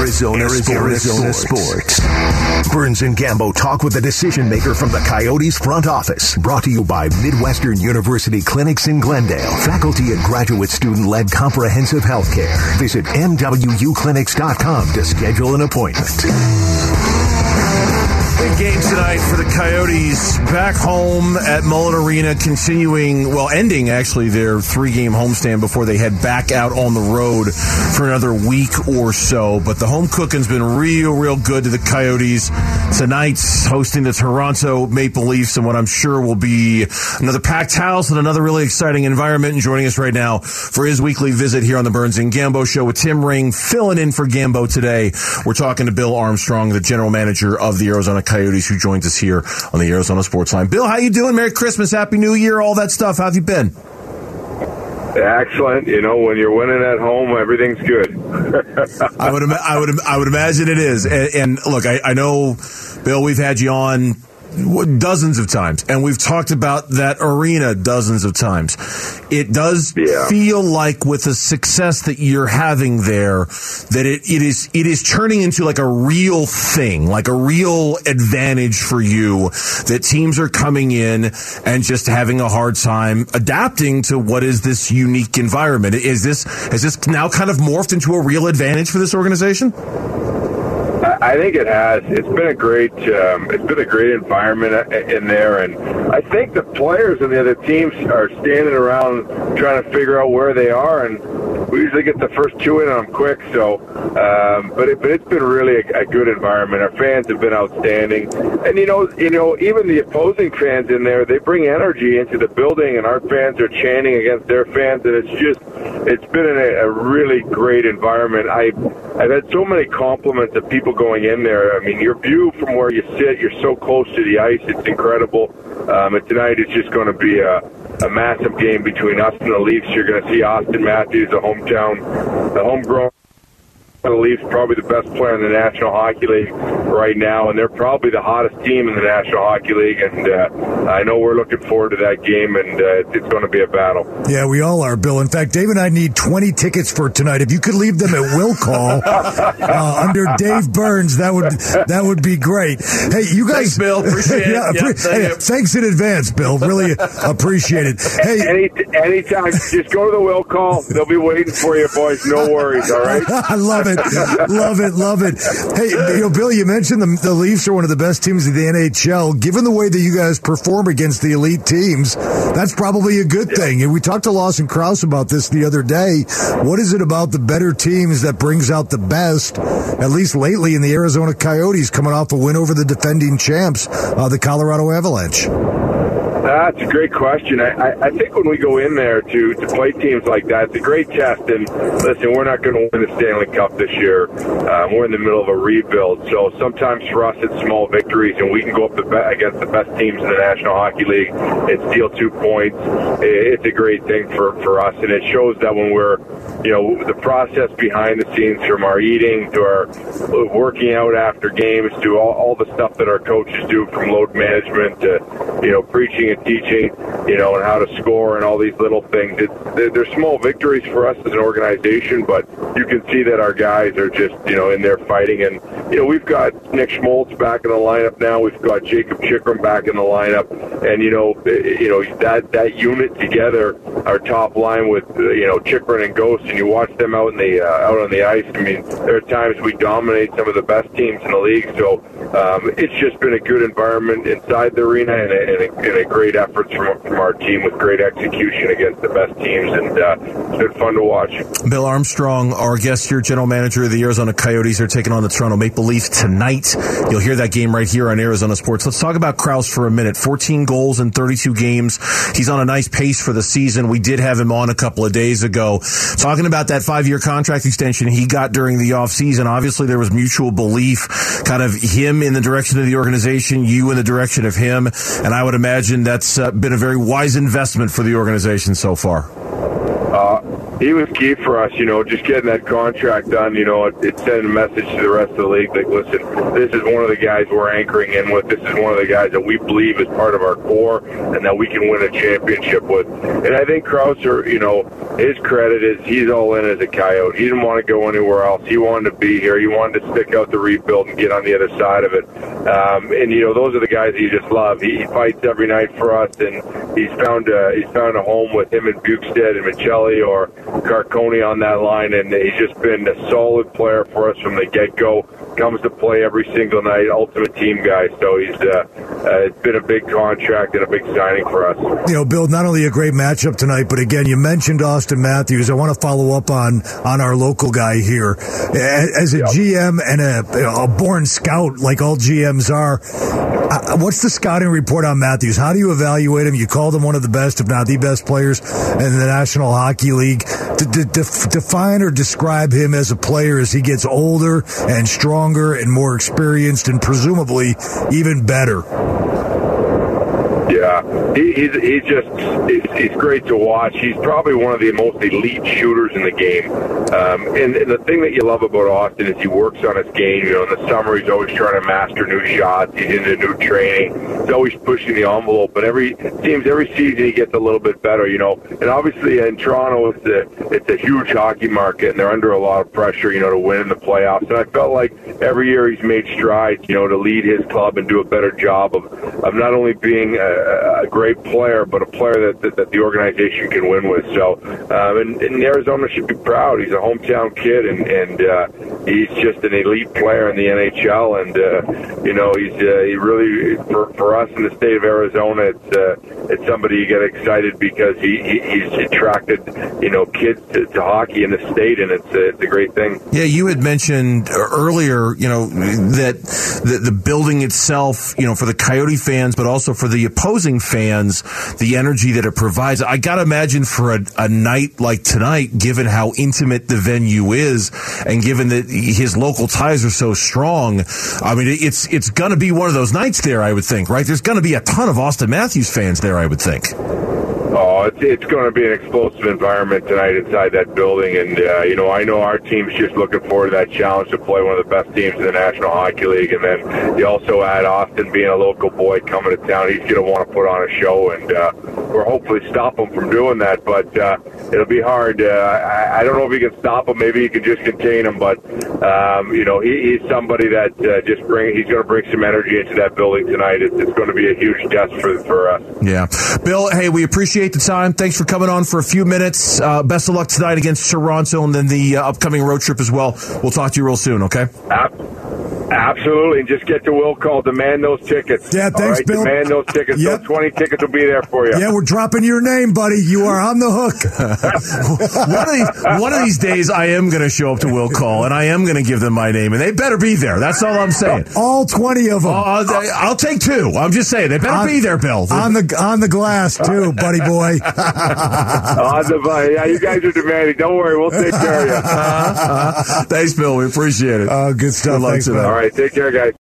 Arizona, Arizona, Arizona Sports. Burns and Gambo talk with the decision maker from the Coyotes front office. Brought to you by Midwestern University Clinics in Glendale. Faculty and graduate student led comprehensive healthcare. Visit MWUclinics.com to schedule an appointment. Big game tonight for the Coyotes back home at Mullet Arena, continuing, well, ending actually their three game homestand before they head back out on the road for another week or so. But the home cooking's been real, real good to the Coyotes tonight, hosting the Toronto Maple Leafs and what I'm sure will be another packed house and another really exciting environment. And joining us right now for his weekly visit here on the Burns and Gambo show with Tim Ring filling in for Gambo today. We're talking to Bill Armstrong, the general manager of the Arizona Coyotes, who joins us here on the Arizona Sports Line. Bill, how you doing? Merry Christmas, Happy New Year, all that stuff. How have you been? Excellent. You know, when you're winning at home, everything's good. I would, I would, I would imagine it is. And, and look, I, I know, Bill, we've had you on dozens of times, and we've talked about that arena dozens of times. It does Yeah. feel like with the success that you're having there, that it, it is it is turning into like a real thing, like a real advantage for you. That teams are coming in and just having a hard time adapting to what is this unique environment. Is this has this now kind of morphed into a real advantage for this organization? I think it has. It's been a great, um, it's been a great environment uh, in there, and I think the players and the other teams are standing around trying to figure out where they are, and we usually get the first two in on them quick. So, um, but it, but it's been really a, a good environment. Our fans have been outstanding, and you know, you know, even the opposing fans in there, they bring energy into the building, and our fans are chanting against their fans, and it's just, it's been a, a really great environment. I, I've had so many compliments of people going in there. I mean, your view from where you sit, you're so close to the ice, it's incredible. Um, and tonight it's just going to be a, a massive game between us and the Leafs. You're going to see Auston Matthews, the hometown, the homegrown. The Leafs probably the best player in the National Hockey League right now, and they're probably the hottest team in the National Hockey League. And uh, I know we're looking forward to that game, and uh, it's going to be a battle. Yeah, we all are, Bill. In fact, Dave and I need 20 tickets for tonight. If you could leave them at will call uh, under Dave Burns, that would that would be great. Hey, you guys, Thanks, Bill. Appreciate it. yeah, Yeah, appre- thank hey, thanks in advance, Bill. Really appreciate it. Hey, Any anytime, just go to the will call. They'll be waiting for you, boys. No worries. All right. I love it, love it, love it. Hey, you know, Bill, you mentioned the, the Leafs are one of the best teams in the NHL. Given the way that you guys perform against the elite teams, that's probably a good thing. And we talked to Lawson Crouse about this the other day. What is it about the better teams that brings out the best? At least lately in the Arizona Coyotes, coming off a win over the defending champs, uh, the Colorado Avalanche. That's a great question. I, I, I think when we go in there to, to play teams like that, it's a great test. And listen, we're not going to win the Stanley Cup this year. Um, we're in the middle of a rebuild. So sometimes for us, it's small victories, and we can go up the be- against the best teams in the National Hockey League and steal two points. I- It's a great thing for, for us, and it shows that when we're, you know, the process behind the scenes from our eating to our working out after games to all, all the stuff that our coaches do from load management to, you know, preaching and teaching, you know, and how to score and all these little things. It's, they're, small victories for us as an organization, but you can see that our guys are just, you know, in there fighting. And, you know, we've got Nick Schmaltz back in the lineup now. We've got Jakob Chychrun back in the lineup. And, you know, you know, that, that unit together, our top line with, uh, you know, Chychrun and Ghost, and you watch them out in the, uh, out on the ice. I mean, there are times we dominate some of the best teams in the league. So, um, it's just been a good environment inside the arena and a, and a, and a great efforts from, from our team with great execution against the best teams. And, uh, it's been fun to watch. Bill Armstrong, our guest here, general manager of the Arizona Coyotes, are taking on the Toronto Maple Leafs tonight. You'll hear that game right here on Arizona Sports. Let's talk about Crouse for a minute. 14 goals in 32 games. He's on a nice pace for the season. We did have him on a couple of days ago. Talking about that five-year contract extension he got during the offseason. Obviously, there was mutual belief, kind of him in the direction of the organization, you in the direction of him. And I would imagine that's uh, been a very wise investment for the organization so far. He was key for us. You know, just getting that contract done. You know, it, it sent a message to the rest of the league that listen, this is one of the guys we're anchoring in with. This is one of the guys that we believe is part of our core and that we can win a championship with. And I think Crouser, you know, his credit is he's all in as a coyote. He didn't want to go anywhere else. He wanted to be here. He wanted to stick out the rebuild and get on the other side of it. Um, and you know, those are the guys that you just love. He, he fights every night for us, and he's found a, he's found a home with him and Bjugstad and Maccelli or Carcone on that line, and he's just been a solid player for us from the get go. Comes to play every single night, ultimate team guy. So he's uh, uh, it's been a big contract and a big signing for us. You know, Bill, not only a great matchup tonight, but again, you mentioned Auston Matthews. I want to follow up on on our local guy here. As a yep. GM and a, a born scout, like all GMs are, uh, what's the scouting report on Matthews? How do you evaluate him? You called him one of the best, if not the best players in the National Hockey League. D- d- define or describe him as a player as he gets older and stronger and more experienced and presumably even better. Yeah, he, he's he's just he's, he's great to watch. He's probably one of the most elite shooters in the game. Um, and, and the thing that you love about Auston is he works on his game. You know, in the summer he's always trying to master new shots. He's into new training. He's always pushing the envelope. But every seems every season he gets a little bit better. You know, and obviously in Toronto it's a it's a huge hockey market, and they're under a lot of pressure. You know, to win in the playoffs. And I felt like every year he's made strides. You know, to lead his club and do a better job of of not only being a, a great player, but a player that, that, that the organization can win with. So, um, and, and Arizona should be proud. He's a hometown kid, and and uh, he's just an elite player in the NHL. And uh, you know, he's uh, he really for for us in the state of Arizona, it's uh, it's somebody you get excited because he, he he's attracted you know kids to, to hockey in the state, and it's uh, it's a great thing. Yeah, you had mentioned earlier, you know, that the, the building itself, you know, for the Coyote fans, but also for the opposing fans, the energy that it provides. I got to imagine for a, a night like tonight, given how intimate the venue is, and given that his local ties are so strong, I mean, it's it's going to be one of those nights there. I would think, right? There's going to be a ton of Auston Matthews fans there. I would think. It's, it's going to be an explosive environment tonight inside that building, and uh, you know I know our team's just looking forward to that challenge to play one of the best teams in the National Hockey League, and then you also add Auston being a local boy coming to town. He's going to want to put on a show, and uh, we're hopefully stop him from doing that. But uh, it'll be hard. Uh, I, I don't know if you can stop him. Maybe you can just contain him. But um, you know he, he's somebody that uh, just bring. He's going to bring some energy into that building tonight. It's, it's going to be a huge test for for us. Yeah, Bill. Hey, we appreciate appreciate the time. Thanks for coming on for a few minutes. Uh, best of luck tonight against Toronto and then the uh, upcoming road trip as well. We'll talk to you real soon, okay? Absolutely, and just get the will call. Demand those tickets. Yeah, thanks, right? Bill. Demand those tickets. Yep. So twenty tickets will be there for you. Yeah, we're dropping your name, buddy. You are on the hook. one, of these, one of these days, I am going to show up to will call, and I am going to give them my name, and they better be there. That's all I'm saying. All twenty of them. Uh, I'll take two. I'm just saying they better on, be there, Bill. On the on the glass too, buddy boy. on the yeah, you guys are demanding. Don't worry, we'll take care of you. Uh, uh, thanks, Bill. We appreciate it. Oh, good stuff. Good Thanks, All right, take care, guys.